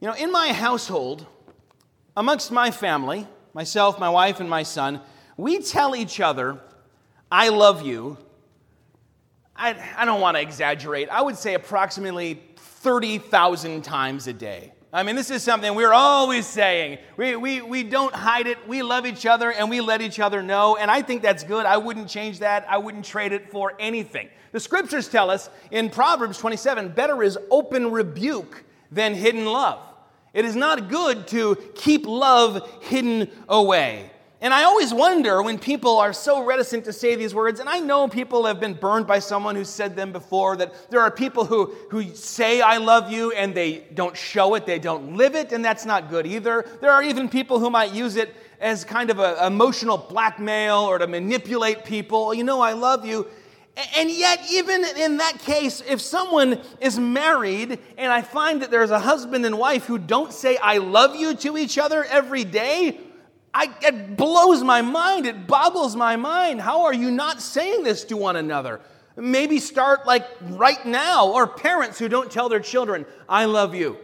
You know, in my household, amongst my family, myself, my wife, and my son, we tell each other, I love you. I, I don't want to exaggerate. I would say approximately 30,000 times a day. I mean, this is something we're always saying. We, we, we don't hide it. We love each other and we let each other know. And I think that's good. I wouldn't change that. I wouldn't trade it for anything. The scriptures tell us in Proverbs 27 better is open rebuke than hidden love. It is not good to keep love hidden away. And I always wonder when people are so reticent to say these words, and I know people have been burned by someone who said them before, that there are people who, who say, I love you, and they don't show it, they don't live it, and that's not good either. There are even people who might use it as kind of an emotional blackmail or to manipulate people. Oh, you know, I love you. And yet, even in that case, if someone is married and I find that there's a husband and wife who don't say, I love you to each other every day, I, it blows my mind. It boggles my mind. How are you not saying this to one another? Maybe start like right now, or parents who don't tell their children, I love you.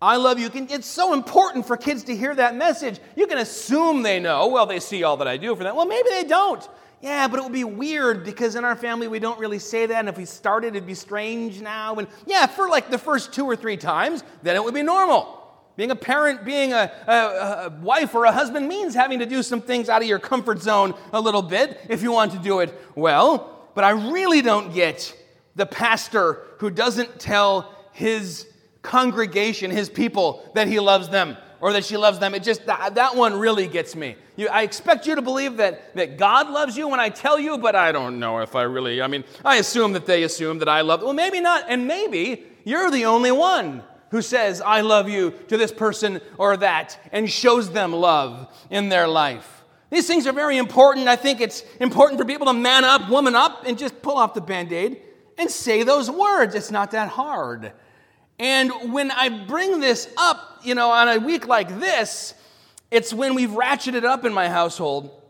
I love you. It's so important for kids to hear that message. You can assume they know. Well, they see all that I do for them. Well, maybe they don't. Yeah, but it would be weird because in our family we don't really say that. And if we started, it'd be strange now. And yeah, for like the first two or three times, then it would be normal. Being a parent, being a, a, a, wife or a husband means having to do some things out of your comfort zone a little bit if you want to do it well. But I really don't get the pastor who doesn't tell his congregation, his people, that he loves them or that she loves them. It just, that, that one really gets me. You, I expect you to believe that, that God loves you when I tell you, but I don't know if I really, I mean, I assume that they assume that I love. Well, maybe not. And maybe you're the only one who says, I love you to this person or that, and shows them love in their life. These things are very important. I think it's important for people to man up, woman up, and just pull off the band aid and say those words. It's not that hard. And when I bring this up, you know, on a week like this, it's when we've ratcheted up in my household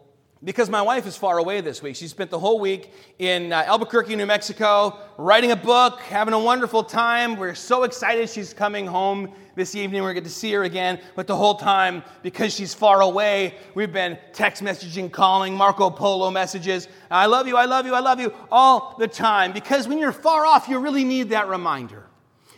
because my wife is far away this week. She spent the whole week in uh, Albuquerque, New Mexico, writing a book, having a wonderful time. We're so excited she's coming home this evening. We're going to see her again. But the whole time, because she's far away, we've been text messaging, calling, Marco Polo messages. I love you, I love you, I love you, all the time. Because when you're far off, you really need that reminder.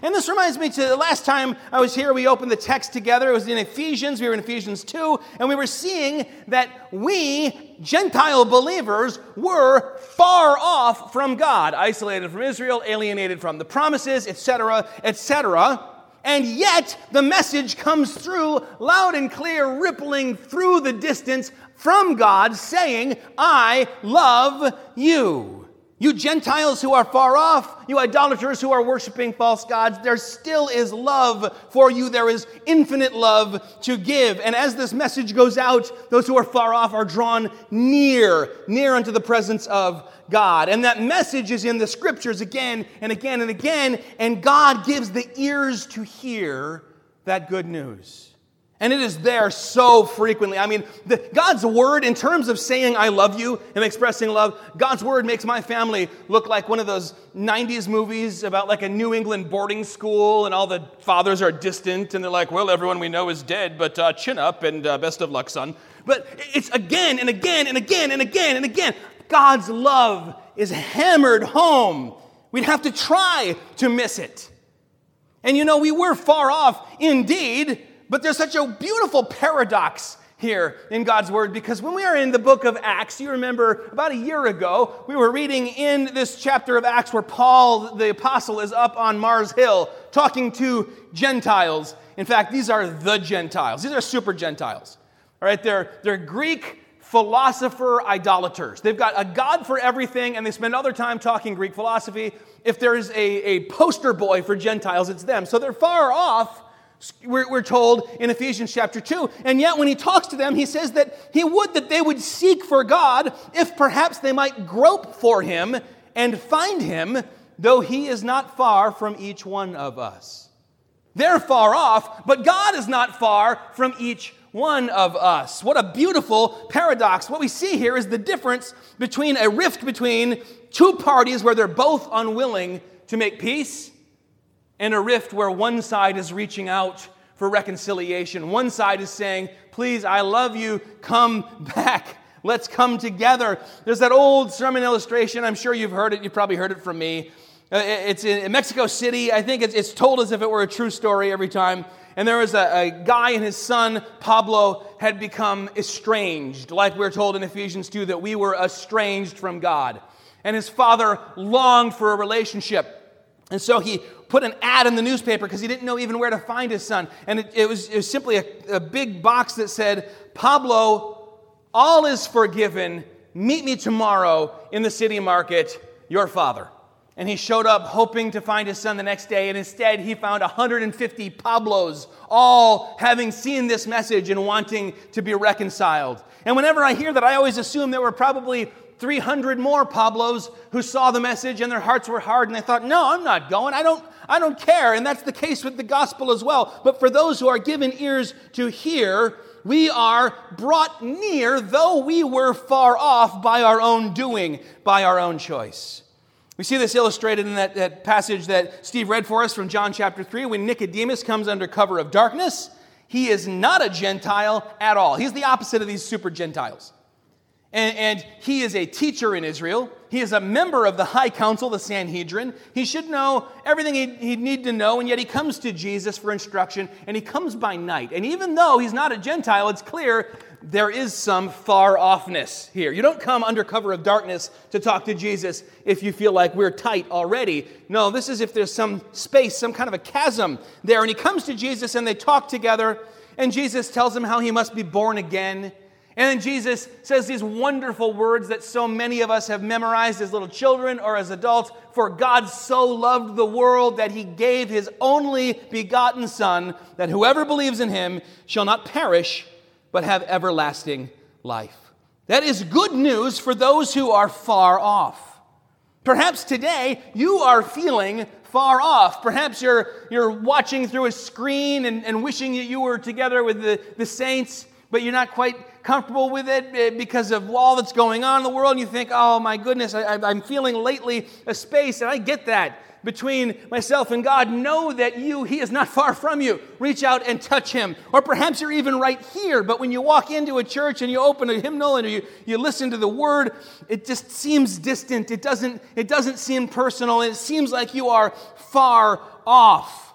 And this reminds me to the last time I was here, we opened the text together. It was in Ephesians. We were in Ephesians 2, and we were seeing that we, Gentile believers, were far off from God, isolated from Israel, alienated from the promises, etc., etc. And yet, the message comes through loud and clear, rippling through the distance from God, saying, I love you. You Gentiles who are far off, you idolaters who are worshiping false gods, there still is love for you. There is infinite love to give. And as this message goes out, those who are far off are drawn near, near unto the presence of God. And that message is in the scriptures again and again and again. And God gives the ears to hear that good news. And it is there so frequently. I mean, the, God's word, in terms of saying I love you and expressing love, God's word makes my family look like one of those 90s movies about like a New England boarding school, and all the fathers are distant, and they're like, well, everyone we know is dead, but uh, chin up and uh, best of luck, son. But it's again and again and again and again and again. God's love is hammered home. We'd have to try to miss it. And you know, we were far off indeed but there's such a beautiful paradox here in God's Word because when we are in the book of Acts, you remember about a year ago, we were reading in this chapter of Acts where Paul, the apostle, is up on Mars Hill talking to Gentiles. In fact, these are the Gentiles, these are super Gentiles. All right, they're, they're Greek philosopher idolaters. They've got a God for everything, and they spend all their time talking Greek philosophy. If there's a, a poster boy for Gentiles, it's them. So they're far off we're, told in Ephesians chapter 2. And yet, when he talks to them, he says that he would that they would seek for God if perhaps they might grope for him and find him, though he is not far from each one of us. They're far off, but God is not far from each one of us. What a beautiful paradox. What we see here is the difference between a rift between two parties where they're both unwilling to make peace and a rift where one side is reaching out for reconciliation. One side is saying, Please, I love you, come back. Let's come together. There's that old sermon illustration. I'm sure you've heard it. You've probably heard it from me. Uh, it's in Mexico City. I think it's told as if it were a true story every time. And there was a, a guy and his son, Pablo, had become estranged, like we're told in Ephesians 2 that we were estranged from God. And his father longed for a relationship. And so he put an ad in the newspaper because he didn't know even where to find his son. And it, it, was, it was, simply a, a big box that said, Pablo, all is forgiven. Meet me tomorrow in the city market, your father. And he showed up hoping to find his son the next day, and instead he found 150 Pablos, all having seen this message and wanting to be reconciled. And whenever I hear that, I always assume there were probably 300 more Pablos who saw the message and their hearts were hard, and they thought, No, I'm not going. I don't, I don't care. And that's the case with the gospel as well. But for those who are given ears to hear, we are brought near, though we were far off by our own doing, by our own choice. We see this illustrated in that, that, passage that Steve read for us from John chapter 3 when Nicodemus comes under cover of darkness. He is not a Gentile at all. He's the opposite of these super Gentiles. And, and, he is a teacher in Israel. He is a member of the high council, the Sanhedrin. He should know everything he'd, he'd need to know, and yet he comes to Jesus for instruction, and he comes by night. And even though he's not a Gentile, it's clear there is some far offness here. You don't come under cover of darkness to talk to Jesus if you feel like we're tight already. No, this is if there's some space, some kind of a chasm there. And he comes to Jesus and they talk together, and Jesus tells him how he must be born again. And then Jesus says these wonderful words that so many of us have memorized as little children or as adults For God so loved the world that he gave his only begotten Son, that whoever believes in him shall not perish but have everlasting life. That is good news for those who are far off. Perhaps today you are feeling far off. Perhaps you're, you're watching through a screen and, and wishing that you were together with the, the saints, but you're not quite comfortable with it eh, because of all that's going on in the world. And you think, oh my goodness, I, I'm feeling lately a space, and I get that between myself and God, know that you, He is not far from you. Reach out and touch Him. Or perhaps you're even right here, but when you walk into a church and you open a hymnal and you, you listen to the word, it just seems distant. It doesn't, it doesn't seem personal. It seems like you are far off.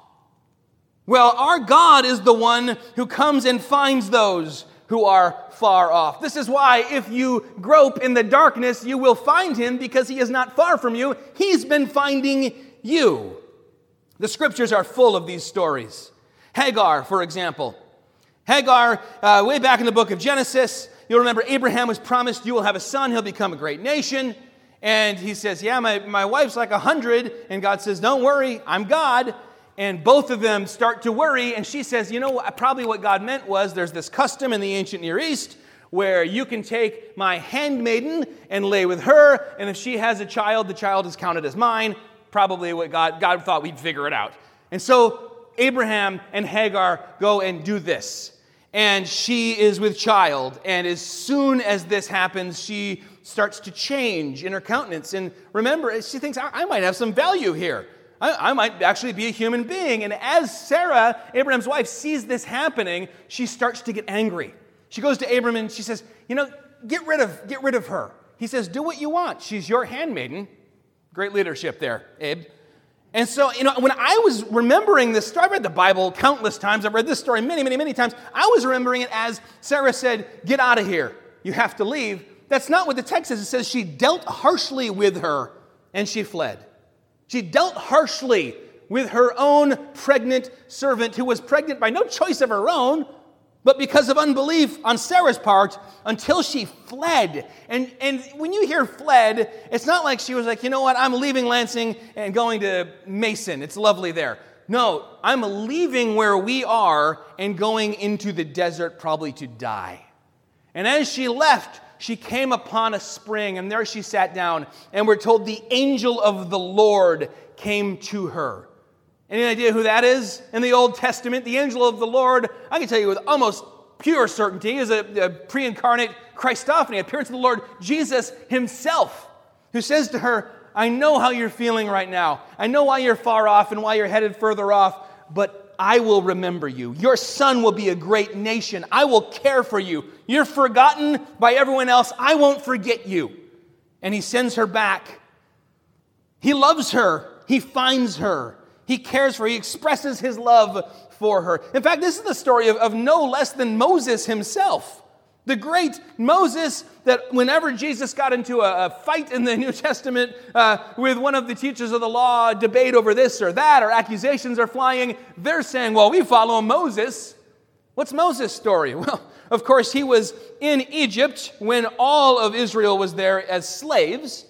Well, our God is the one who comes and finds those who are far off. This is why, if you grope in the darkness, you will find him because he is not far from you. He's been finding you. The scriptures are full of these stories. Hagar, for example. Hagar, uh, way back in the book of Genesis, you'll remember Abraham was promised, You will have a son, he'll become a great nation. And he says, Yeah, my, my wife's like a 100. And God says, Don't worry, I'm God. And both of them start to worry. And she says, You know, probably what God meant was there's this custom in the ancient Near East where you can take my handmaiden and lay with her. And if she has a child, the child is counted as mine probably what God, God thought we'd figure it out. And so Abraham and Hagar go and do this. And she is with child. And as soon as this happens, she starts to change in her countenance. And remember, she thinks, I, I might have some value here. I, I might actually be a human being. And as Sarah, Abraham's wife, sees this happening, she starts to get angry. She goes to Abram and she says, You know, get rid of, get rid of her. He says, Do what you want. She's your handmaiden. Great leadership there, Abe. And so, you know, when I was remembering this story, I've read the Bible countless times. I've read this story many, many, many times. I was remembering it as Sarah said, Get out of here. You have to leave. That's not what the text says. It says she dealt harshly with her and she fled. She dealt harshly with her own pregnant servant who was pregnant by no choice of her own, but because of unbelief on Sarah's part, until she fled. And, and when you hear fled, it's not like she was like, you know what, I'm leaving Lansing and going to Mason. It's lovely there. No, I'm leaving where we are and going into the desert, probably to die. And as she left, she came upon a spring, and there she sat down. And we're told the angel of the Lord came to her. Any idea who that is in the Old Testament? The angel of the Lord, I can tell you with almost pure certainty, is a, a pre incarnate Christophany, appearance of the Lord Jesus himself, who says to her, I know how you're feeling right now. I know why you're far off and why you're headed further off, but I will remember you. Your son will be a great nation. I will care for you. You're forgotten by everyone else. I won't forget you. And he sends her back. He loves her. He finds her. He cares for her. He expresses his love for her. In fact, this is the story of, of no less than Moses himself. The great Moses, that whenever Jesus got into a, a fight in the New Testament uh, with one of the teachers of the law, debate over this or that, or accusations are flying, they're saying, Well, we follow Moses. What's Moses' story? Well, of course, he was in Egypt when all of Israel was there as slaves.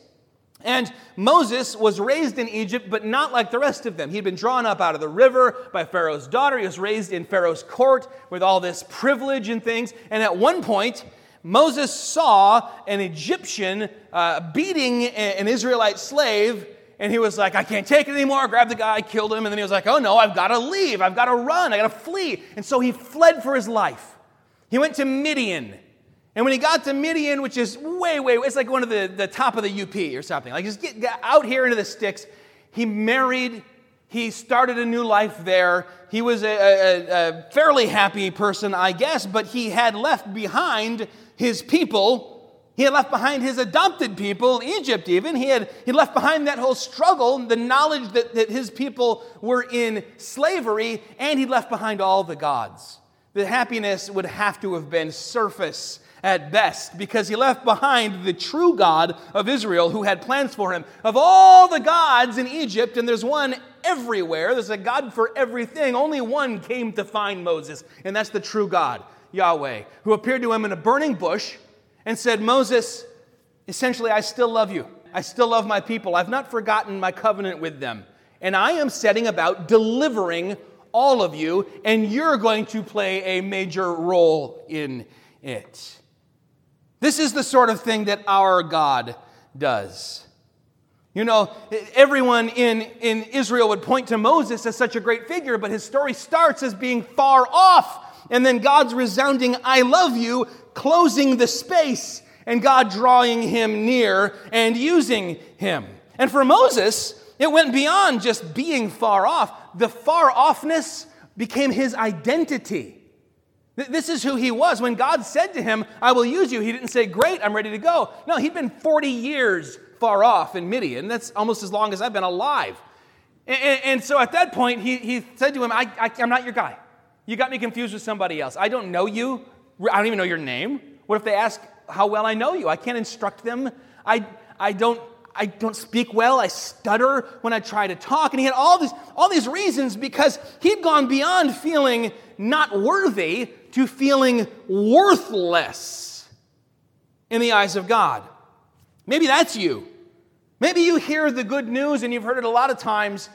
And Moses was raised in Egypt, but not like the rest of them. He'd been drawn up out of the river by Pharaoh's daughter. He was raised in Pharaoh's court with all this privilege and things. And at one point, Moses saw an Egyptian uh, beating an Israelite slave, and he was like, I can't take it anymore. Grabbed the guy, killed him, and then he was like, Oh no, I've got to leave. I've got to run. I've got to flee. And so he fled for his life. He went to Midian. And when he got to Midian, which is way, way, it's like one of the, the top of the UP or something, like just get, get out here into the sticks, he married, he started a new life there. He was a, a, a fairly happy person, I guess, but he had left behind his people. He had left behind his adopted people, Egypt even. He had he left behind that whole struggle, the knowledge that, that his people were in slavery, and he left behind all the gods. The happiness would have to have been surface at best because he left behind the true God of Israel who had plans for him. Of all the gods in Egypt, and there's one everywhere, there's a God for everything, only one came to find Moses, and that's the true God, Yahweh, who appeared to him in a burning bush and said, Moses, essentially, I still love you. I still love my people. I've not forgotten my covenant with them. And I am setting about delivering all of you, and you're going to play a major role in it. This is the sort of thing that our God does. You know, everyone in, in Israel would point to Moses as such a great figure, but his story starts as being far off. And then God's resounding, I love you, closing the space, and God drawing him near and using him. And for Moses, it went beyond just being far off. The far offness became his identity. This is who he was. When God said to him, I will use you, he didn't say, Great, I'm ready to go. No, he'd been 40 years far off in Midian. That's almost as long as I've been alive. And, and so at that point, he, he said to him, I, I, I'm not your guy. You got me confused with somebody else. I don't know you. I don't even know your name. What if they ask how well I know you? I can't instruct them. I, I don't I don't speak well. I stutter when I try to talk. And he had all these, all these reasons because he'd gone beyond feeling not worthy to feeling worthless in the eyes of God. Maybe that's you. Maybe you hear the good news and you've heard it a lot of times.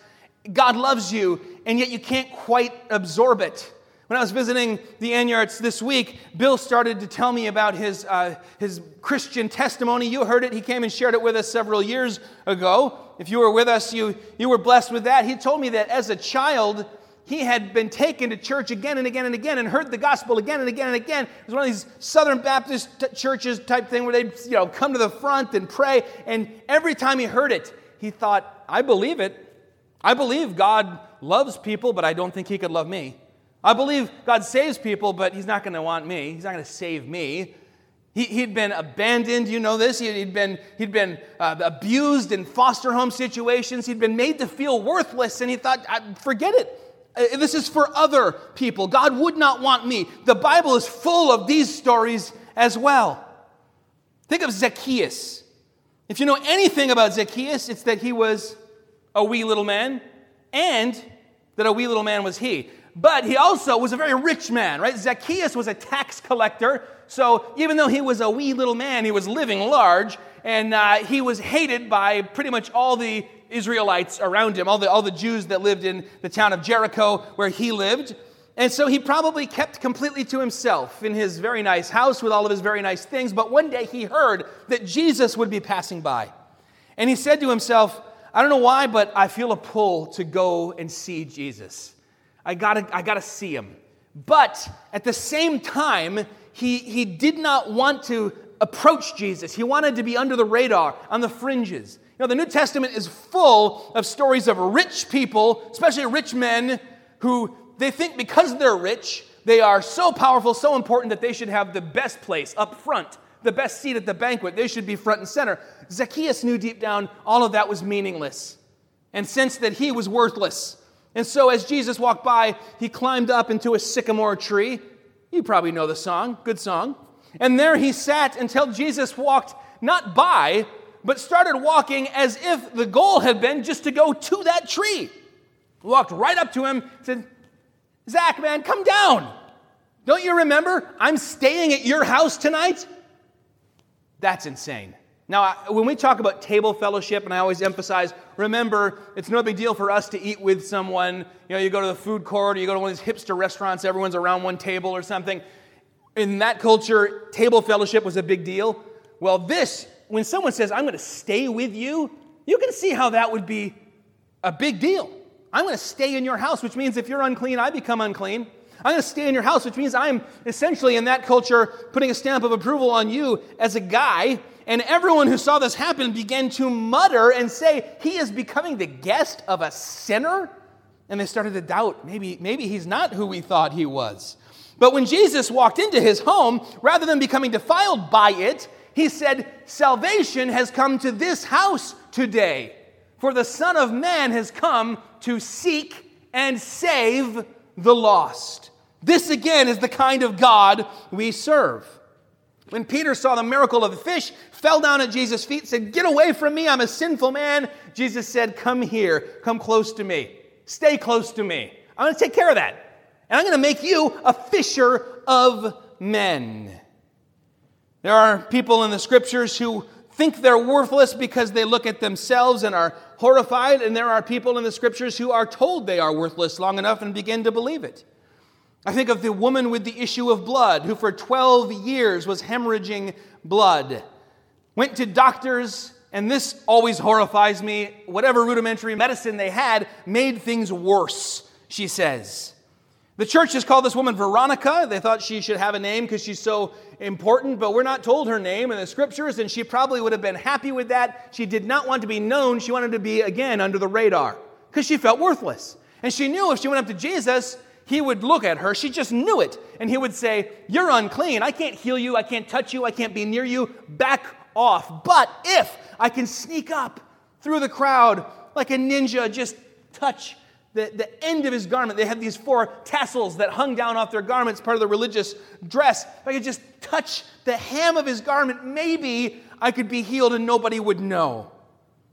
God loves you, and yet you can't quite absorb it. When I was visiting the Anyarts this week, Bill started to tell me about his, uh, his Christian testimony. You heard it. He came and shared it with us several years ago. If you were with us, you, you were blessed with that. He told me that as a child, he had been taken to church again and again and again and heard the gospel again and again and again. It was one of these Southern Baptist t- churches type thing where they'd you know, come to the front and pray. And every time he heard it, he thought, I believe it. I believe God loves people, but I don't think he could love me. I believe God saves people, but He's not going to want me. He's not going to save me. He, had been abandoned, you know this. He, had been, he'd been uh, abused in foster home situations. He'd been made to feel worthless, and he thought, forget it. Uh, this is for other people. God would not want me. The Bible is full of these stories as well. Think of Zacchaeus. If you know anything about Zacchaeus, it's that he was a wee little man and that a wee little man was he but he also was a very rich man, right? Zacchaeus was a tax collector. So even though he was a wee little man, he was living large, and uh, he was hated by pretty much all the Israelites around him, all the, all the Jews that lived in the town of Jericho where he lived. And so he probably kept completely to himself in his very nice house with all of his very nice things. But one day he heard that Jesus would be passing by. And he said to himself, I don't know why, but I feel a pull to go and see Jesus. I gotta, I gotta see him. But at the same time, he, he did not want to approach Jesus. He wanted to be under the radar, on the fringes. You know, the New Testament is full of stories of rich people, especially rich men, who they think because they're rich, they are so powerful, so important that they should have the best place up front, the best seat at the banquet. They should be front and center. Zacchaeus knew deep down all of that was meaningless and sensed that he was worthless. And so, as Jesus walked by, he climbed up into a sycamore tree. You probably know the song, good song. And there he sat until Jesus walked not by, but started walking as if the goal had been just to go to that tree. Walked right up to him, said, Zach, man, come down. Don't you remember? I'm staying at your house tonight. That's insane. Now, when we talk about table fellowship, and I always emphasize, remember, it's no big deal for us to eat with someone. You know, you go to the food court, or you go to one of these hipster restaurants, everyone's around one table or something. In that culture, table fellowship was a big deal. Well, this, when someone says, I'm going to stay with you, you can see how that would be a big deal. I'm going to stay in your house, which means if you're unclean, I become unclean. I'm going to stay in your house, which means I'm essentially in that culture putting a stamp of approval on you as a guy and everyone who saw this happen began to mutter and say, He is becoming the guest of a sinner? And they started to doubt maybe, maybe he's not who we thought he was. But when Jesus walked into his home, rather than becoming defiled by it, he said, Salvation has come to this house today, for the Son of Man has come to seek and save the lost. This again is the kind of God we serve. When Peter saw the miracle of the fish, fell down at Jesus' feet, said, Get away from me, I'm a sinful man. Jesus said, Come here, come close to me, stay close to me. I'm going to take care of that. And I'm going to make you a fisher of men. There are people in the scriptures who think they're worthless because they look at themselves and are horrified, and there are people in the scriptures who are told they are worthless long enough and begin to believe it. I think of the woman with the issue of blood who for 12 years was hemorrhaging blood. Went to doctors, and this always horrifies me. Whatever rudimentary medicine they had made things worse, she says. The church has called this woman Veronica. They thought she should have a name because she's so important, but we're not told her name in the scriptures, and she probably would have been happy with that. She did not want to be known. She wanted to be, again, under the radar because she felt worthless. And she knew if she went up to Jesus, he would look at her. She just knew it. And he would say, You're unclean. I can't heal you. I can't touch you. I can't be near you. Back off. But if I can sneak up through the crowd like a ninja, just touch the, the end of his garment. They had these four tassels that hung down off their garments, part of the religious dress. If I could just touch the hem of his garment, maybe I could be healed and nobody would know.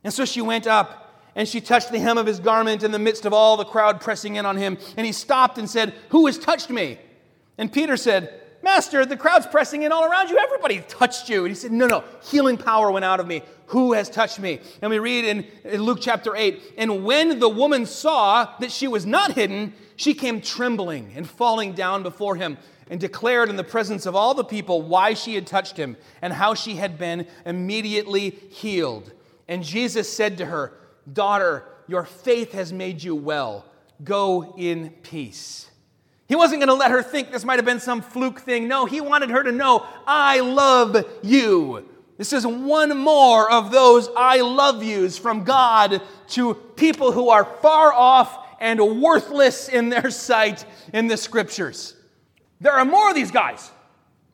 And so she went up and she touched the hem of his garment in the midst of all the crowd pressing in on him. And he stopped and said, Who has touched me? And Peter said, Master, the crowd's pressing in all around you. Everybody touched you. And he said, No, no, healing power went out of me. Who has touched me? And we read in, in Luke chapter 8 And when the woman saw that she was not hidden, she came trembling and falling down before him and declared in the presence of all the people why she had touched him and how she had been immediately healed. And Jesus said to her, Daughter, your faith has made you well. Go in peace. He wasn't going to let her think this might have been some fluke thing. No, he wanted her to know, I love you. This is one more of those I love yous from God to people who are far off and worthless in their sight in the scriptures. There are more of these guys.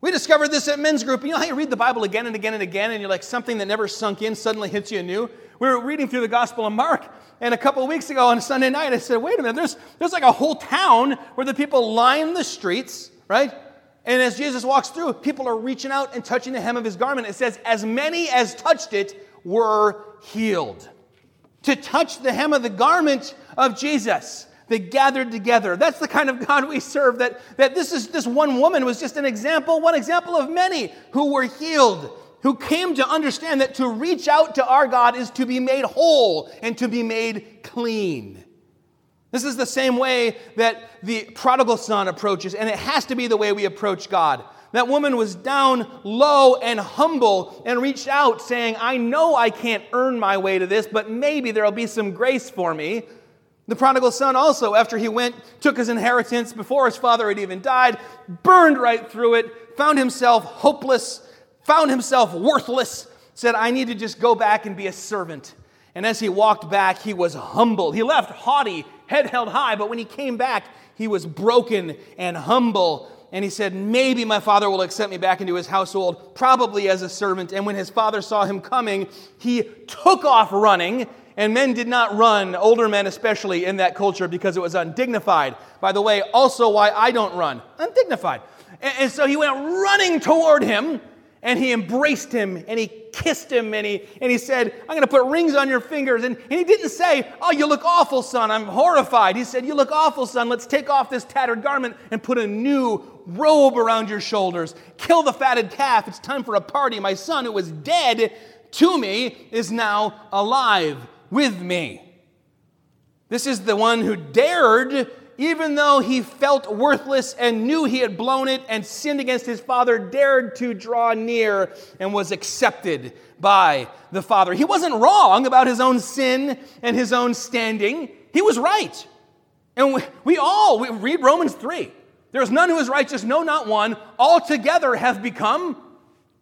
We discovered this at men's group. You know how you read the Bible again and again and again, and you're like something that never sunk in suddenly hits you anew? we were reading through the Gospel of Mark, and a couple weeks ago on Sunday night, I said, wait a minute, there's, there's like a whole town where the people line the streets, right? And as Jesus walks through, people are reaching out and touching the hem of his garment. It says, as many as touched it were healed. To touch the hem of the garment of Jesus, they gathered together. That's the kind of God we serve. That, that this is this one woman was just an example, one example of many who were healed who came to understand that to reach out to our God is to be made whole and to be made clean. This is the same way that the prodigal son approaches, and it has to be the way we approach God. That woman was down low and humble and reached out saying, I know I can't earn my way to this, but maybe there'll be some grace for me. The prodigal son also, after he went, took his inheritance before his father had even died, burned right through it, found himself hopeless found himself worthless, said, I need to just go back and be a servant. And as he walked back, he was humbled. He left haughty, head held high, but when he came back, he was broken and humble. And he said, Maybe my father will accept me back into his household, probably as a servant. And when his father saw him coming, he took off running. And men did not run, older men especially, in that culture because it was undignified. By the way, also why I don't run. Undignified. And, so he went running toward him and he embraced him and he kissed him and he, and he said, I'm going to put rings on your fingers. And, and he didn't say, Oh, you look awful, son. I'm horrified. He said, You look awful, son. Let's take off this tattered garment and put a new robe around your shoulders. Kill the fatted calf. It's time for a party. My son, who was dead to me, is now alive with me. This is the one who dared even though he felt worthless and knew he had blown it and sinned against his father, dared to draw near and was accepted by the Father. He wasn't wrong about his own sin and his own standing, he was right. And we, all, we read Romans 3. There is none who is righteous, no, not one. All together have become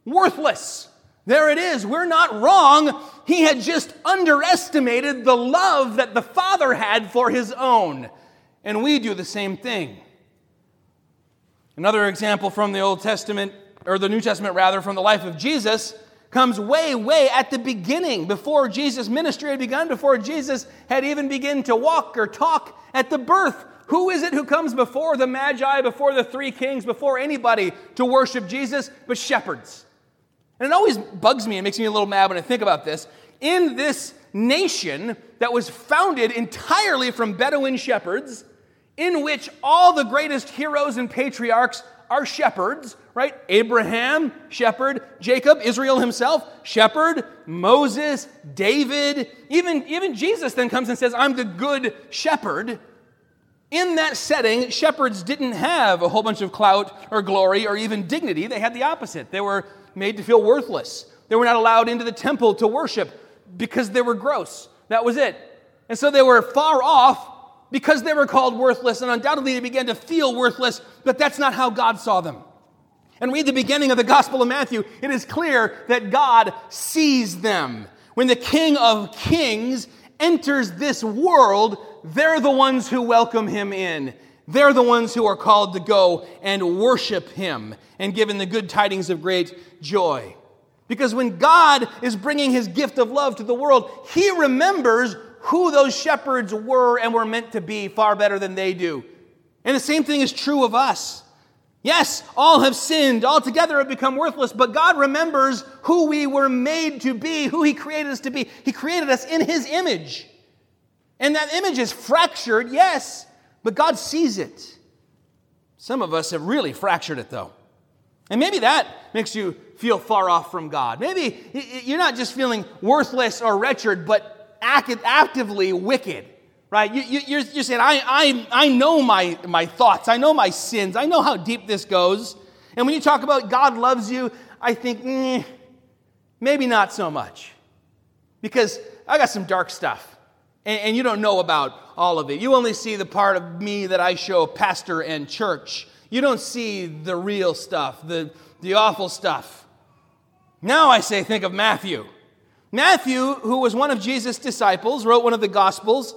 worthless. There it is. We're not wrong. He had just underestimated the love that the Father had for his own and we do the same thing. Another example from the Old Testament, or the New Testament rather, from the life of Jesus, comes way, way at the beginning, before Jesus' ministry had begun, before Jesus had even begun to walk or talk at the birth. Who is it who comes before the Magi, before the three kings, before anybody to worship Jesus but shepherds? And it always bugs me and makes me a little mad when I think about this. In this nation that was founded entirely from Bedouin shepherds, in which all the greatest heroes and patriarchs are shepherds, right? Abraham, shepherd, Jacob, Israel himself, shepherd, Moses, David, even, even Jesus then comes and says, I'm the good shepherd. In that setting, shepherds didn't have a whole bunch of clout or glory or even dignity. They had the opposite. They were made to feel worthless. They were not allowed into the temple to worship because they were gross. That was it. And so they were far off because they were called worthless, and undoubtedly they began to feel worthless, but that's not how God saw them. And read the beginning of the Gospel of Matthew. It is clear that God sees them. When the King of Kings enters this world, they're the ones who welcome him in. They're the ones who are called to go and worship him and given the good tidings of great joy. Because when God is bringing his gift of love to the world, he remembers who those shepherds were and were meant to be far better than they do. And the same thing is true of us. Yes, all have sinned, all together have become worthless, but God remembers who we were made to be, who He created us to be. He created us in His image. And that image is fractured, yes, but God sees it. Some of us have really fractured it, though. And maybe that makes you feel far off from God. Maybe you're not just feeling worthless or wretched, but actively wicked, right? You, you, you're, you're saying, I, I, I know my, my thoughts, I know my sins, I know how deep this goes. And when you talk about God loves you, I think, eh, maybe not so much. Because I got some dark stuff, and, and you don't know about all of it. You only see the part of me that I show pastor and church. You don't see the real stuff, the, the awful stuff. Now I say, think of Matthew. Matthew, who was one of Jesus' disciples, wrote one of the Gospels,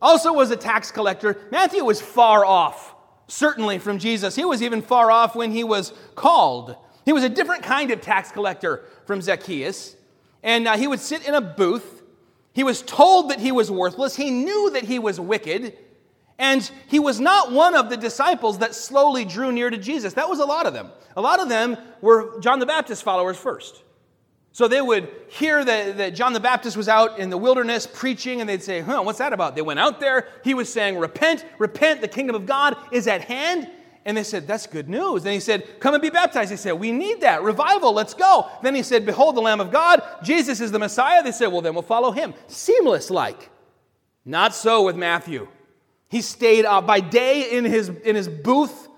also was a tax collector. Matthew was far off, certainly, from Jesus. He was even far off when he was called. He was a different kind of tax collector from Zacchaeus, and uh, he would sit in a booth. He was told that he was worthless, he knew that he was wicked. And he was not one of the disciples that slowly drew near to Jesus. That was a lot of them. A lot of them were John the Baptist followers first. So they would hear that, that, John the Baptist was out in the wilderness preaching, and they'd say, Huh, what's that about? They went out there. He was saying, Repent, repent, the kingdom of God is at hand. And they said, That's good news. Then he said, Come and be baptized. They said, We need that. Revival, let's go. Then he said, Behold the Lamb of God. Jesus is the Messiah. They said, Well, then we'll follow him. Seamless like. Not so with Matthew. He stayed uh, by day in his, in his booth,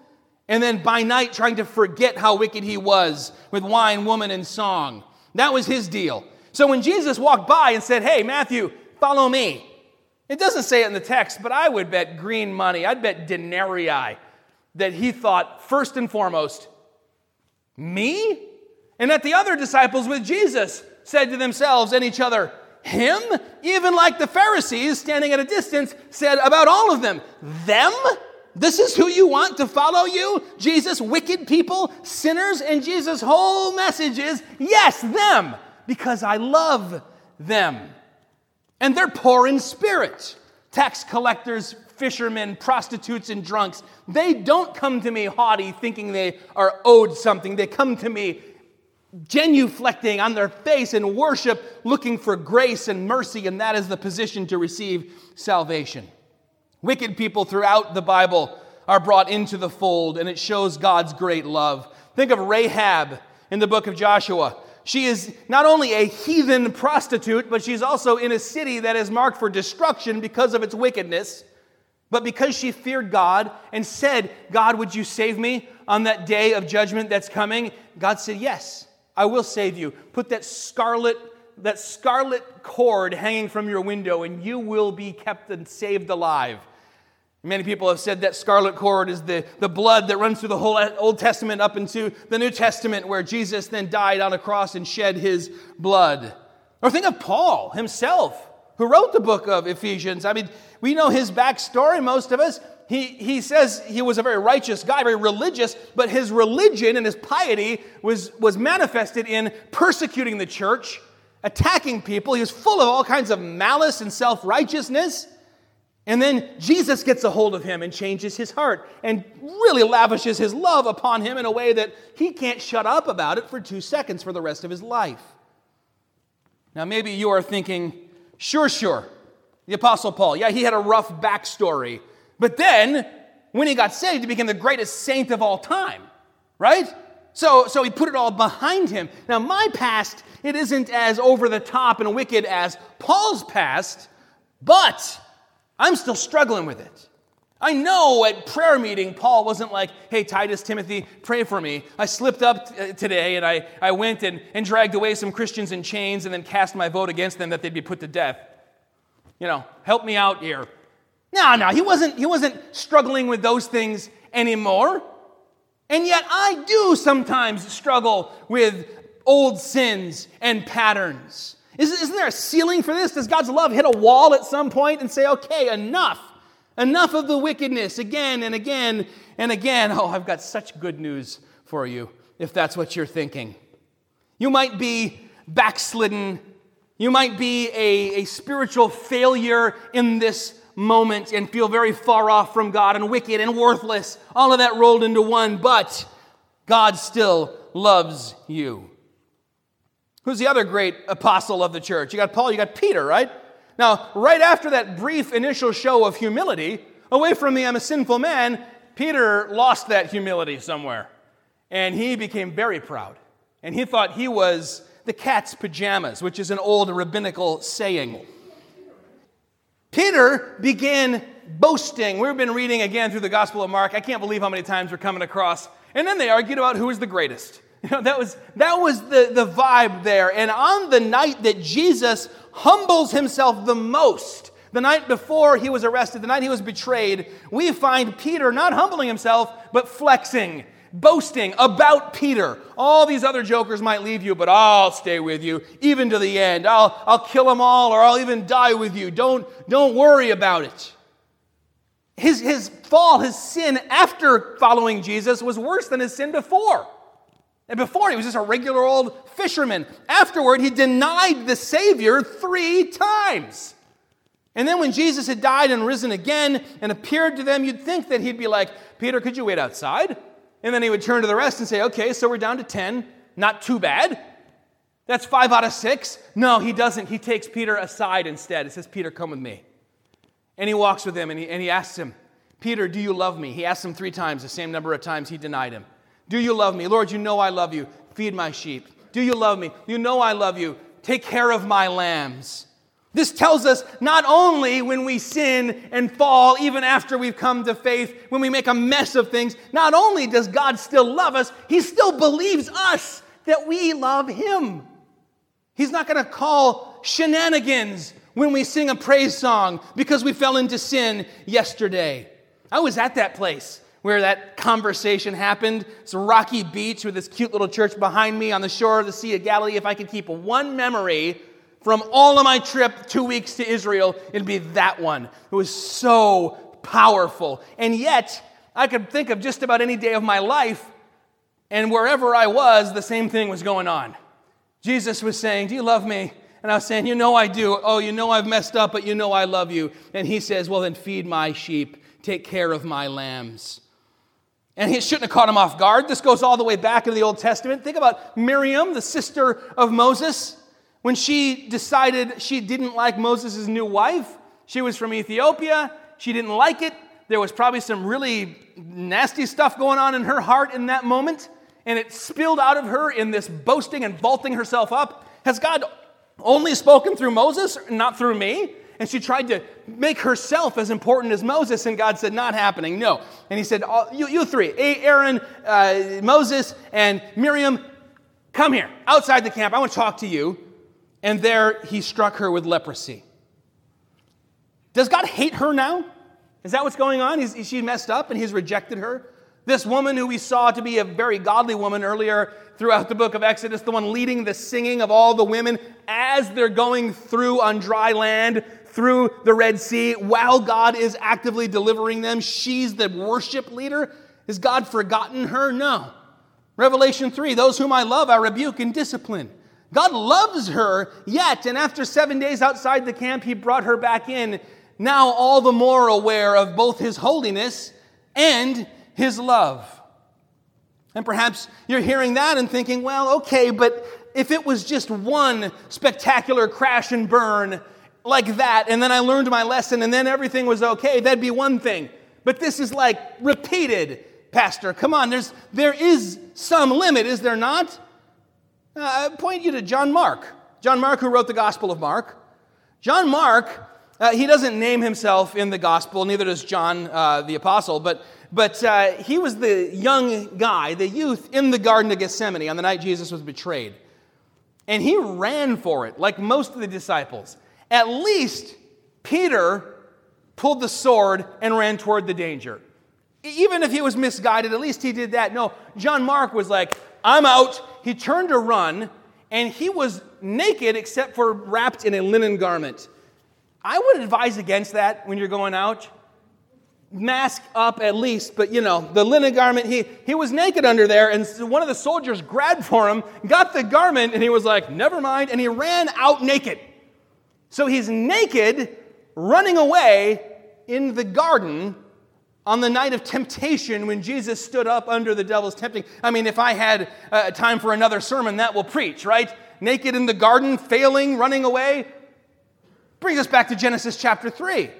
and then by night trying to forget how wicked he was with wine, woman, and song. That was his deal. So when Jesus walked by and said, Hey, Matthew, follow me, it doesn't say it in the text, but I would bet green money, I'd bet denarii that he thought first and foremost, Me? And that the other disciples with Jesus said to themselves and each other, Him, even like the Pharisees standing at a distance, said about all of them, Them? This is who you want to follow you? Jesus, wicked people, sinners? And Jesus' whole message is, Yes, them, because I love them. And they're poor in spirit. Tax collectors, fishermen, prostitutes, and drunks, they don't come to me haughty thinking they are owed something. They come to me genuflecting on their face in worship, looking for grace and mercy, and that is the position to receive salvation. Wicked people throughout the Bible are brought into the fold, and it shows God's great love. Think of Rahab in the book of Joshua. She is not only a heathen prostitute, but she's also in a city that is marked for destruction because of its wickedness. But because she feared God and said, God, would you save me on that day of judgment that's coming? God said, Yes, I will save you. Put that scarlet, that scarlet cord hanging from your window, and you will be kept and saved alive. Many people have said that scarlet cord is the, the blood that runs through the whole Old Testament up into the New Testament, where Jesus then died on a cross and shed his blood. Or think of Paul himself, who wrote the book of Ephesians. I mean, we know his backstory, most of us. He, he says he was a very righteous guy, very religious, but his religion and his piety was, was manifested in persecuting the church, attacking people. He was full of all kinds of malice and self righteousness. And then Jesus gets a hold of him and changes his heart and really lavishes his love upon him in a way that he can't shut up about it for two seconds for the rest of his life. Now, maybe you are thinking, sure, sure, the Apostle Paul, yeah, he had a rough backstory. But then, when he got saved, he became the greatest saint of all time, right? So, so he put it all behind him. Now, my past, it isn't as over the top and wicked as Paul's past, but I'm still struggling with it. I know at prayer meeting, Paul wasn't like, hey, Titus, Timothy, pray for me. I slipped up t- uh, today and I, I went and, and dragged away some Christians in chains and then cast my vote against them that they'd be put to death. You know, help me out here. No, no, he wasn't, he wasn't struggling with those things anymore. And yet I do sometimes struggle with old sins and patterns. Isn't there a ceiling for this? Does God's love hit a wall at some point and say, okay, enough? Enough of the wickedness again and again and again. Oh, I've got such good news for you if that's what you're thinking. You might be backslidden. You might be a, a spiritual failure in this moment and feel very far off from God and wicked and worthless. All of that rolled into one, but God still loves you. Who's the other great apostle of the church? You got Paul, you got Peter, right? Now, right after that brief initial show of humility, away from me, I'm a sinful man, Peter lost that humility somewhere. And he became very proud. And he thought he was the cat's pajamas, which is an old rabbinical saying. Peter began boasting. We've been reading again through the Gospel of Mark. I can't believe how many times we're coming across. And then they argued about who was the greatest. You know, that was, that was the, the vibe there. And on the night that Jesus humbles himself the most, the night before he was arrested, the night he was betrayed, we find Peter not humbling himself, but flexing, boasting about Peter. All these other jokers might leave you, but I'll stay with you, even to the end. I'll, I'll kill them all, or I'll even die with you. Don't, don't worry about it. His, his fall, his sin after following Jesus was worse than his sin before. And before, he was just a regular old fisherman. Afterward, he denied the Savior three times. And then when Jesus had died and risen again and appeared to them, you'd think that he'd be like, Peter, could you wait outside? And then he would turn to the rest and say, okay, so we're down to 10. Not too bad. That's five out of six. No, he doesn't. He takes Peter aside instead. He says, Peter, come with me. And he walks with him and he, and he asks him, Peter, do you love me? He asked him three times, the same number of times he denied him. Do you love me? Lord, you know I love you. Feed my sheep. Do you love me? You know I love you. Take care of my lambs. This tells us not only when we sin and fall, even after we've come to faith, when we make a mess of things, not only does God still love us, He still believes us that we love Him. He's not going to call shenanigans when we sing a praise song because we fell into sin yesterday. I was at that place where that conversation happened. It's a rocky beach with this cute little church behind me on the shore of the Sea of Galilee. If I could keep one memory from all of my trip, two weeks to Israel, it'd be that one. It was so powerful. And yet, I could think of just about any day of my life, and wherever I was, the same thing was going on. Jesus was saying, Do you love me? And I was saying, You know I do. Oh, you know I've messed up, but you know I love you. And he says, Well, then feed my sheep, take care of my lambs. And he shouldn't have caught him off guard. This goes all the way back into the Old Testament. Think about Miriam, the sister of Moses. When she decided she didn't like Moses' new wife, she was from Ethiopia, she didn't like it. There was probably some really nasty stuff going on in her heart in that moment, and it spilled out of her in this boasting and vaulting herself up. Has God only spoken through Moses, not through me? And she tried to make herself as important as Moses, and God said, Not happening, no. And He said, You, you three, Aaron, uh, Moses, and Miriam, come here, outside the camp. I want to talk to you. And there he struck her with leprosy. Does God hate her now? Is that what's going on? Is, she messed up and he's rejected her? This woman who we saw to be a very godly woman earlier throughout the book of Exodus, the one leading the singing of all the women as they're going through on dry land, through the Red Sea, while God is actively delivering them. She's the worship leader. Has God forgotten her? No. Revelation 3 Those whom I love, I rebuke and discipline. God loves her, yet, and after seven days outside the camp, he brought her back in, now all the more aware of both his holiness and his love. And perhaps you're hearing that and thinking, well, okay, but if it was just one spectacular crash and burn like that, and then I learned my lesson and then everything was okay, that'd be one thing. But this is like repeated, Pastor. Come on, there's, there is some limit, is there not? Uh, I point you to John Mark. John Mark, who wrote the Gospel of Mark. John Mark, uh, he doesn't name himself in the Gospel, neither does John uh, the Apostle, but, but uh, he was the young guy, the youth in the Garden of Gethsemane on the night Jesus was betrayed. And he ran for it, like most of the disciples. At least Peter pulled the sword and ran toward the danger. Even if he was misguided, at least he did that. No, John Mark was like, I'm out. He turned to run, and he was naked except for wrapped in a linen garment. I would advise against that when you're going out. Mask up at least, but you know, the linen garment, he, he was naked under there, and one of the soldiers grabbed for him, got the garment, and he was like, never mind, and he ran out naked. So he's naked, running away in the garden on the night of temptation when Jesus stood up under the devil's tempting. I mean, if I had uh, time for another sermon, that will preach, right? Naked in the garden, failing, running away. Brings us back to Genesis chapter 3.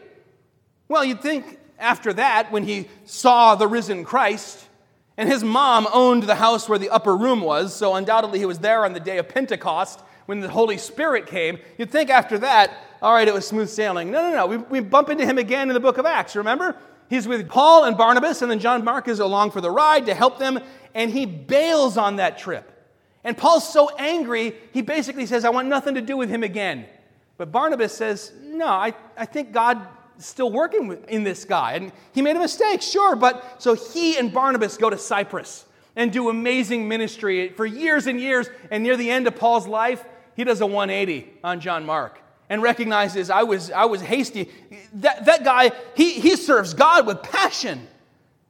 Well, you'd think after that, when he saw the risen Christ, and his mom owned the house where the upper room was, so undoubtedly he was there on the day of Pentecost when the Holy Spirit came. You'd think after that, all right, it was smooth sailing. No, no, no. We, we bump into him again in the book of Acts, remember? He's with Paul and Barnabas, and then John Mark is along for the ride to help them, and he bails on that trip. And Paul's so angry, he basically says, I want nothing to do with him again. But Barnabas says, No, I, I think God is still working in this guy. And he made a mistake, sure. But so he and Barnabas go to Cyprus and do amazing ministry for years and years. And near the end of Paul's life, he does a 180 on John Mark and recognizes I was, I was hasty. That, that guy, he, he serves God with passion.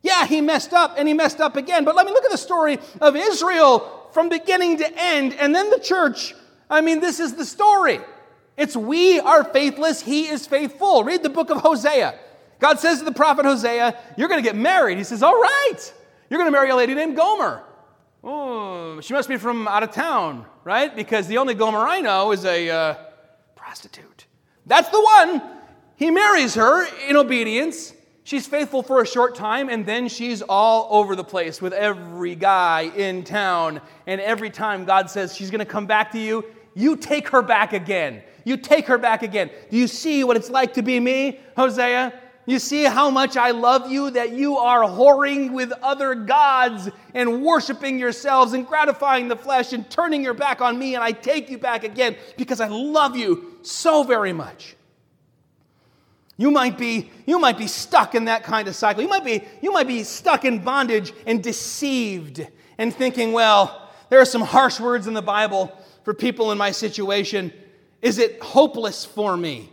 Yeah, he messed up and he messed up again. But let me look at the story of Israel from beginning to end and then the church. I mean, this is the story. It's we are faithless, he is faithful. Read the book of Hosea. God says to the prophet Hosea, You're going to get married. He says, All right. You're going to marry a lady named Gomer. Oh, she must be from out of town, right? Because the only Gomer I know is a. Uh, prostitute. That's the one. He marries her in obedience. She's faithful for a short time, and then she's all over the place with every guy in town. And every time God says she's going to come back to you, you take her back again. You take her back again. Do you see what it's like to be me, Hosea? You see how much I love you that you are whoring with other gods and worshiping yourselves and gratifying the flesh and turning your back on me, and I take you back again because I love you so very much. You might be, you might be stuck in that kind of cycle. You might, be, you might be stuck in bondage and deceived and thinking, well, there are some harsh words in the Bible for people in my situation. Is it hopeless for me?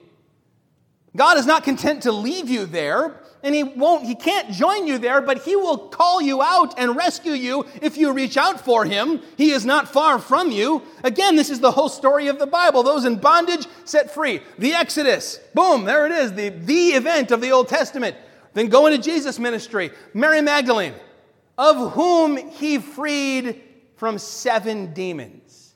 God is not content to leave you there, and He won't, He can't join you there, but He will call you out and rescue you if you reach out for Him. He is not far from you. Again, this is the whole story of the Bible. Those in bondage set free. The Exodus, boom, there it is, the, the event of the Old Testament. Then go into Jesus' ministry. Mary Magdalene, of whom He freed from seven demons.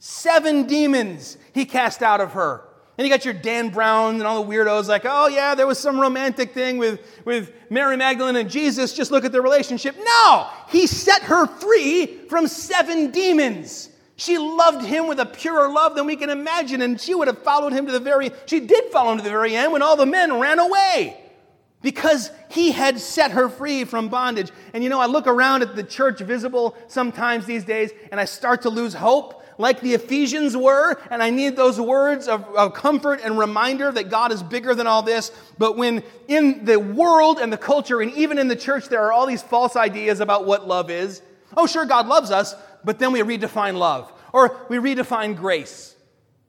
Seven demons He cast out of her. And you got your Dan Brown and all the weirdos like, oh yeah, there was some romantic thing with, with Mary Magdalene and Jesus. Just look at their relationship. No! He set her free from seven demons. She loved him with a purer love than we can imagine, and she would have followed him to the very, she did follow him to the very end when all the men ran away because he had set her free from bondage. And you know, I look around at the church visible sometimes these days, and I start to lose hope like the Ephesians were, and I need those words of, of, comfort and reminder that God is bigger than all this. But when in the world and the culture, and even in the church, there are all these false ideas about what love is. Oh, sure, God loves us, but then we redefine love, or we redefine grace.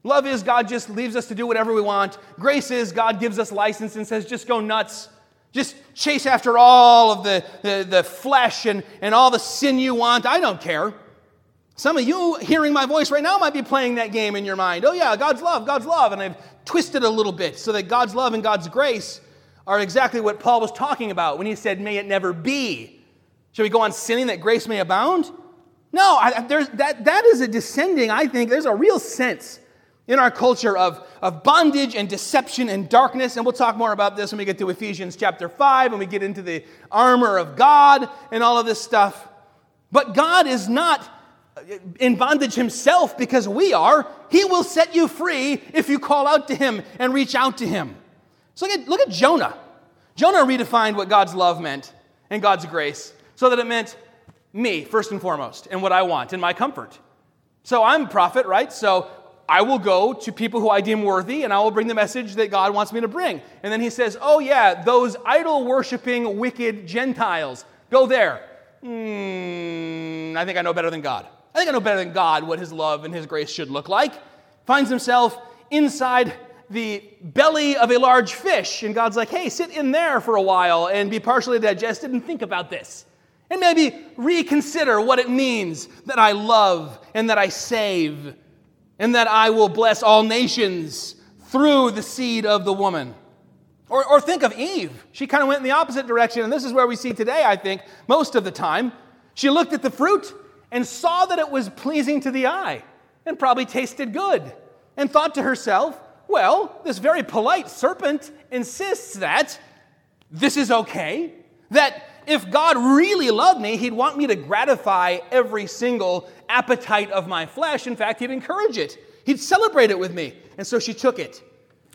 Love is God just leaves us to do whatever we want. Grace is God gives us license and says, just go nuts. Just chase after all of the, the, the flesh and, and all the sin you want. I don't care. Some of you hearing my voice right now might be playing that game in your mind. Oh, yeah, God's love, God's love. And I've twisted a little bit so that God's love and God's grace are exactly what Paul was talking about when he said, May it never be. Shall we go on sinning that grace may abound? No, I, that, that is a descending, I think, there's a real sense in our culture of, of bondage and deception and darkness. And we'll talk more about this when we get to Ephesians chapter 5, when we get into the armor of God and all of this stuff. But God is not in bondage himself because we are, he will set you free if you call out to him and reach out to him. So look at, look at Jonah. Jonah redefined what God's love meant and God's grace so that it meant me, first and foremost, and what I want and my comfort. So I'm a prophet, right? So I will go to people who I deem worthy and I will bring the message that God wants me to bring. And then he says, Oh, yeah, those idol worshiping, wicked Gentiles, go there. Mm, I think I know better than God. I think I know better than God what his love and his grace should look like. Finds himself inside the belly of a large fish, and God's like, hey, sit in there for a while and be partially digested and think about this. And maybe reconsider what it means that I love and that I save and that I will bless all nations through the seed of the woman. Or, or think of Eve. She kind of went in the opposite direction, and this is where we see today, I think, most of the time. She looked at the fruit and saw that it was pleasing to the eye and probably tasted good, and thought to herself, well, this very polite serpent insists that this is okay, that if God really loved me, he'd want me to gratify every single appetite of my flesh. In fact, he'd encourage it, he'd celebrate it with me. And so she took it.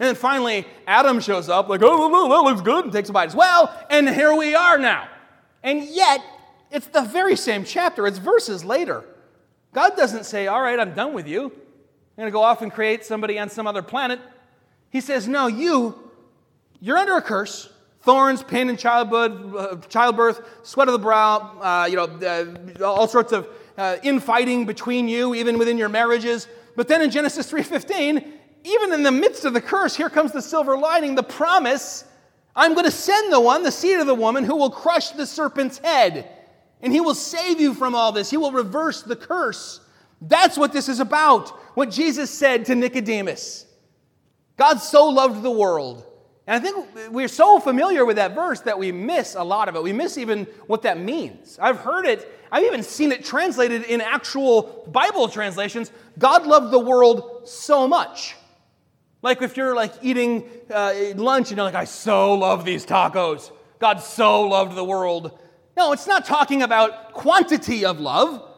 And then finally, Adam shows up, like, oh, that looks good, and takes a bite as well. And here we are now. And yet, it's the very same chapter, it's verses later. God doesn't say, All right, I'm done with you. I'm going to go off and create somebody on some other planet. He says, No, you, you're under a curse. Thorns, pain in childbirth, uh, childbirth sweat of the brow, uh, you know, uh, all sorts of uh, infighting between you, even within your marriages. But then in Genesis 3:15, even in the midst of the curse, here comes the silver lining, the promise. I'm going to send the one, the seed of the woman, who will crush the serpent's head and he will save you from all this. He will reverse the curse. That's what this is about. What Jesus said to Nicodemus. God so loved the world. And I think we're so familiar with that verse that we miss a lot of it. We miss even what that means. I've heard it, I've even seen it translated in actual Bible translations. God loved the world so much. Like if you're like eating uh, lunch and you're like, I so love these tacos. God so loved the world. No, it's not talking about quantity of love.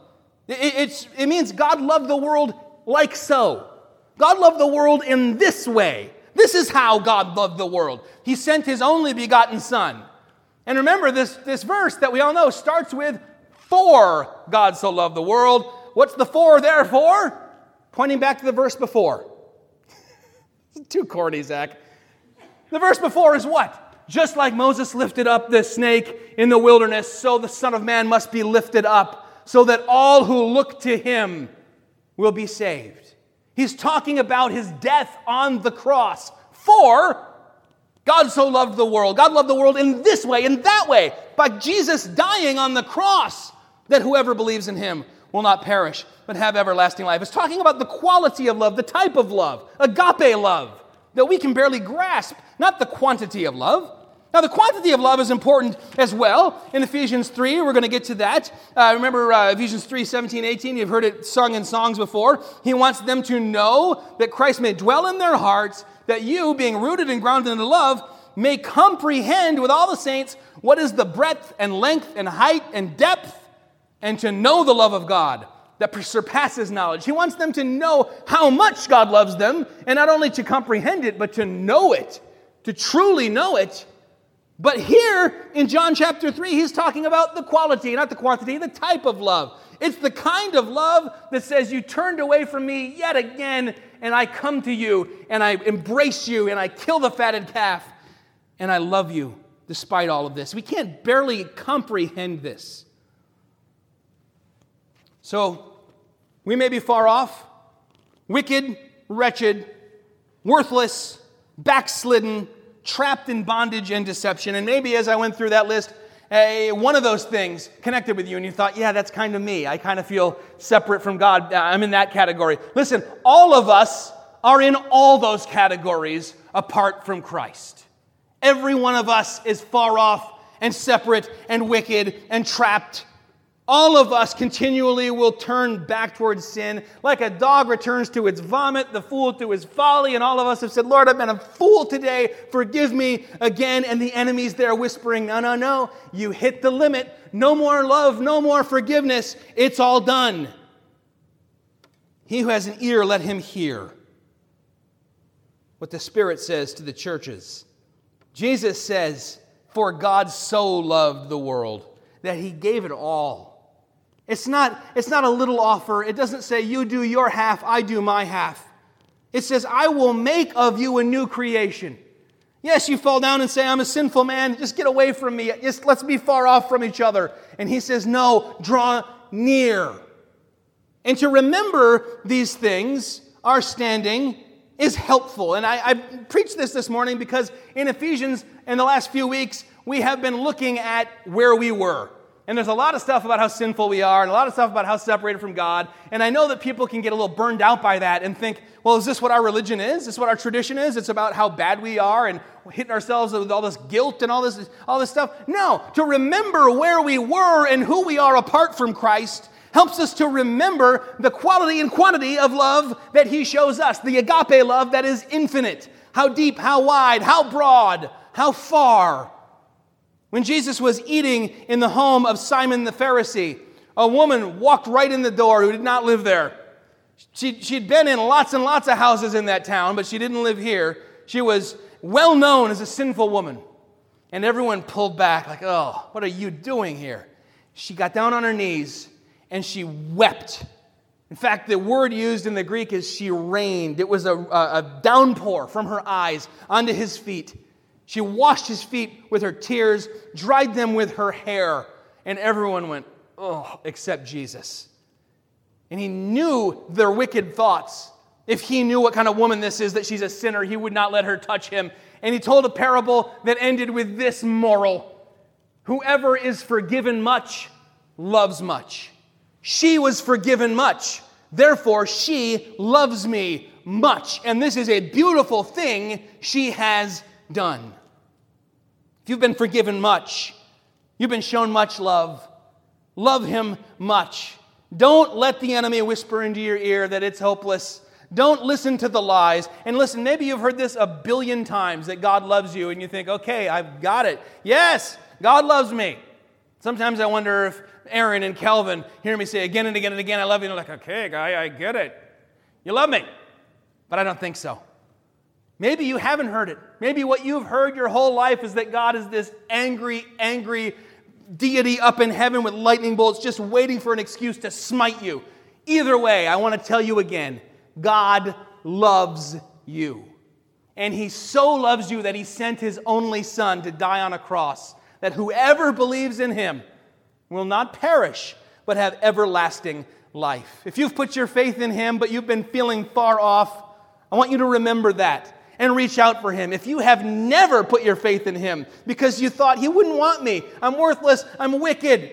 It, it means God loved the world like so. God loved the world in this way. This is how God loved the world. He sent his only begotten Son. And remember, this, this verse that we all know starts with, For God so loved the world. What's the for there for? Pointing back to the verse before. Too corny, Zach. The verse before is what? Just like Moses lifted up the snake in the wilderness, so the Son of Man must be lifted up, so that all who look to him will be saved. He's talking about his death on the cross. For God so loved the world. God loved the world in this way, in that way, by Jesus dying on the cross, that whoever believes in him will not perish, but have everlasting life. It's talking about the quality of love, the type of love, agape love, that we can barely grasp, not the quantity of love. Now, the quantity of love is important as well. In Ephesians 3, we're going to get to that. Uh, remember uh, Ephesians 3 17, 18, you've heard it sung in songs before. He wants them to know that Christ may dwell in their hearts, that you, being rooted and grounded in love, may comprehend with all the saints what is the breadth and length and height and depth, and to know the love of God that surpasses knowledge. He wants them to know how much God loves them, and not only to comprehend it, but to know it, to truly know it but here in John chapter 3, he's talking about the quality, not the quantity, the type of love. It's the kind of love that says, You turned away from me yet again, and I come to you, and I embrace you, and I kill the fatted calf, and I love you despite all of this. We can't barely comprehend this. So, we may be far off, wicked, wretched, worthless, backslidden, trapped in bondage and deception. And maybe as I went through that list, one of those things connected with you, and you thought, yeah, that's kind of me. I kind of feel separate from God. Uh, I'm in that category. Listen, all of us are in all those categories apart from Christ. Every one of us is far off and separate and wicked and trapped all of us continually will turn back towards sin. Like a dog returns to its vomit, the fool to his folly. And all of us have said, Lord, I've been a fool today. Forgive me again. And the enemy's there whispering, No, no, no. You hit the limit. No more love, no more forgiveness. It's all done. He who has an ear, let him hear what the Spirit says to the churches. Jesus says, For God so loved the world that he gave it all it's not, it's not a little offer. It doesn't say, You do your half, I do my half. It says, I will make of you a new creation. Yes, you fall down and say, I'm a sinful man. Just get away from me. Just let's be far off from each other. And he says, No, draw near. And to remember these things, our standing is helpful. And I, I preached this this morning because in Ephesians, in the last few weeks, we have been looking at where we were. And there's a lot of stuff about how sinful we are and a lot of stuff about how separated from God. And I know that people can get a little burned out by that and think, well, is this what our religion is? Is this what our tradition is? It's about how bad we are and hitting ourselves with all this guilt and all this, all this stuff. No, to remember where we were and who we are apart from Christ helps us to remember the quality and quantity of love that He shows us, the agape love that is infinite. How deep, how wide, how broad, how far. When Jesus was eating in the home of Simon the Pharisee, a woman walked right in the door who did not live there. She, she'd been in lots and lots of houses in that town, but she didn't live here. She was well known as a sinful woman. And everyone pulled back, like, oh, what are you doing here? She got down on her knees and she wept. In fact, the word used in the Greek is she rained. It was a, a, downpour from her eyes onto his feet. She washed his feet with her tears, dried them with her hair, and everyone went, oh, except Jesus. And he knew their wicked thoughts. If he knew what kind of woman this is, that she's a sinner, he would not let her touch him. And he told a parable that ended with this moral Whoever is forgiven much loves much. She was forgiven much, therefore, she loves me much. And this is a beautiful thing she has done. If you've been forgiven much, you've been shown much love, love him much. Don't let the enemy whisper into your ear that it's hopeless. Don't listen to the lies. And listen, maybe you've heard this a billion times that God loves you, and you think, okay, I've got it. Yes, God loves me. Sometimes I wonder if Aaron and Kelvin hear me say again and again and again, I love you. And they're like, okay, guy, I get it. You love me. But I don't think so. Maybe you haven't heard it. Maybe what you've heard your whole life is that God is this angry, angry deity up in heaven with lightning bolts just waiting for an excuse to smite you. Either way, I want to tell you again God loves you. And He so loves you that He sent His only Son to die on a cross, that whoever believes in Him will not perish, but have everlasting life. If you've put your faith in him, but you've been feeling far off, I want you to remember that and reach out for him. If you have never put your faith in him because you thought he wouldn't want me, I'm worthless, I'm wicked,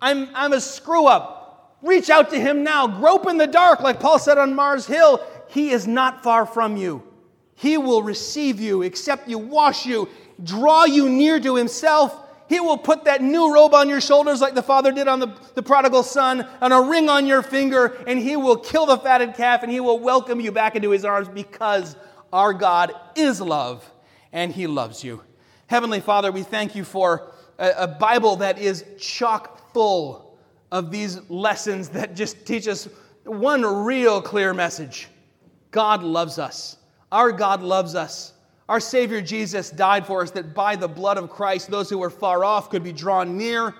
I'm, I'm a screw up, reach out to him now. Grope in the dark, like Paul said on Mars Hill. He is not far from you. He will receive you, accept you, wash you, draw you near to himself. He will put that new robe on your shoulders like the father did on the, the prodigal son, and a ring on your finger, and he will kill the fatted calf and he will welcome you back into his arms because our God is love and he loves you. Heavenly Father, we thank you for a, a Bible that is chock full of these lessons that just teach us one real clear message God loves us. Our God loves us. Our Savior Jesus died for us that by the blood of Christ, those who were far off could be drawn near.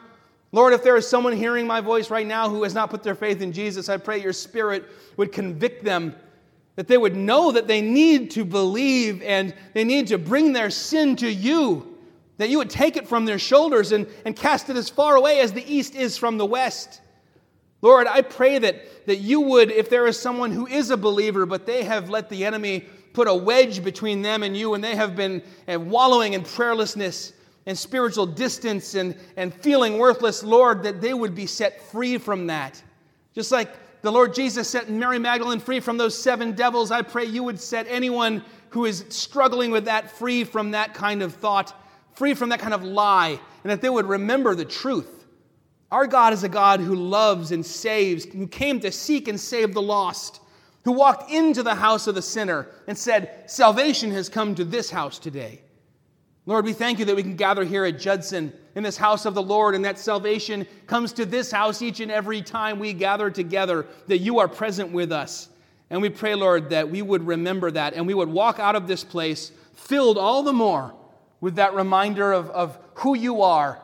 Lord, if there is someone hearing my voice right now who has not put their faith in Jesus, I pray your Spirit would convict them, that they would know that they need to believe and they need to bring their sin to you, that you would take it from their shoulders and, and cast it as far away as the east is from the west. Lord, I pray that, that you would, if there is someone who is a believer, but they have let the enemy put a wedge between them and you, and they have been uh, wallowing in prayerlessness and spiritual distance and, and feeling worthless, Lord, that they would be set free from that. Just like the Lord Jesus set Mary Magdalene free from those seven devils, I pray you would set anyone who is struggling with that free from that kind of thought, free from that kind of lie, and that they would remember the truth. Our God is a God who loves and saves, who came to seek and save the lost who walked into the house of the sinner and said, Salvation has come to this house today. Lord, we thank you that we can gather here at Judson in this house of the Lord, and that salvation comes to this house each and every time we gather together, that you are present with us. And we pray, Lord, that we would remember that and we would walk out of this place filled all the more with that reminder of, of who you are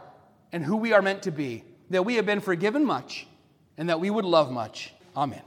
and who we are meant to be, that we have been forgiven much and that we would love much. Amen.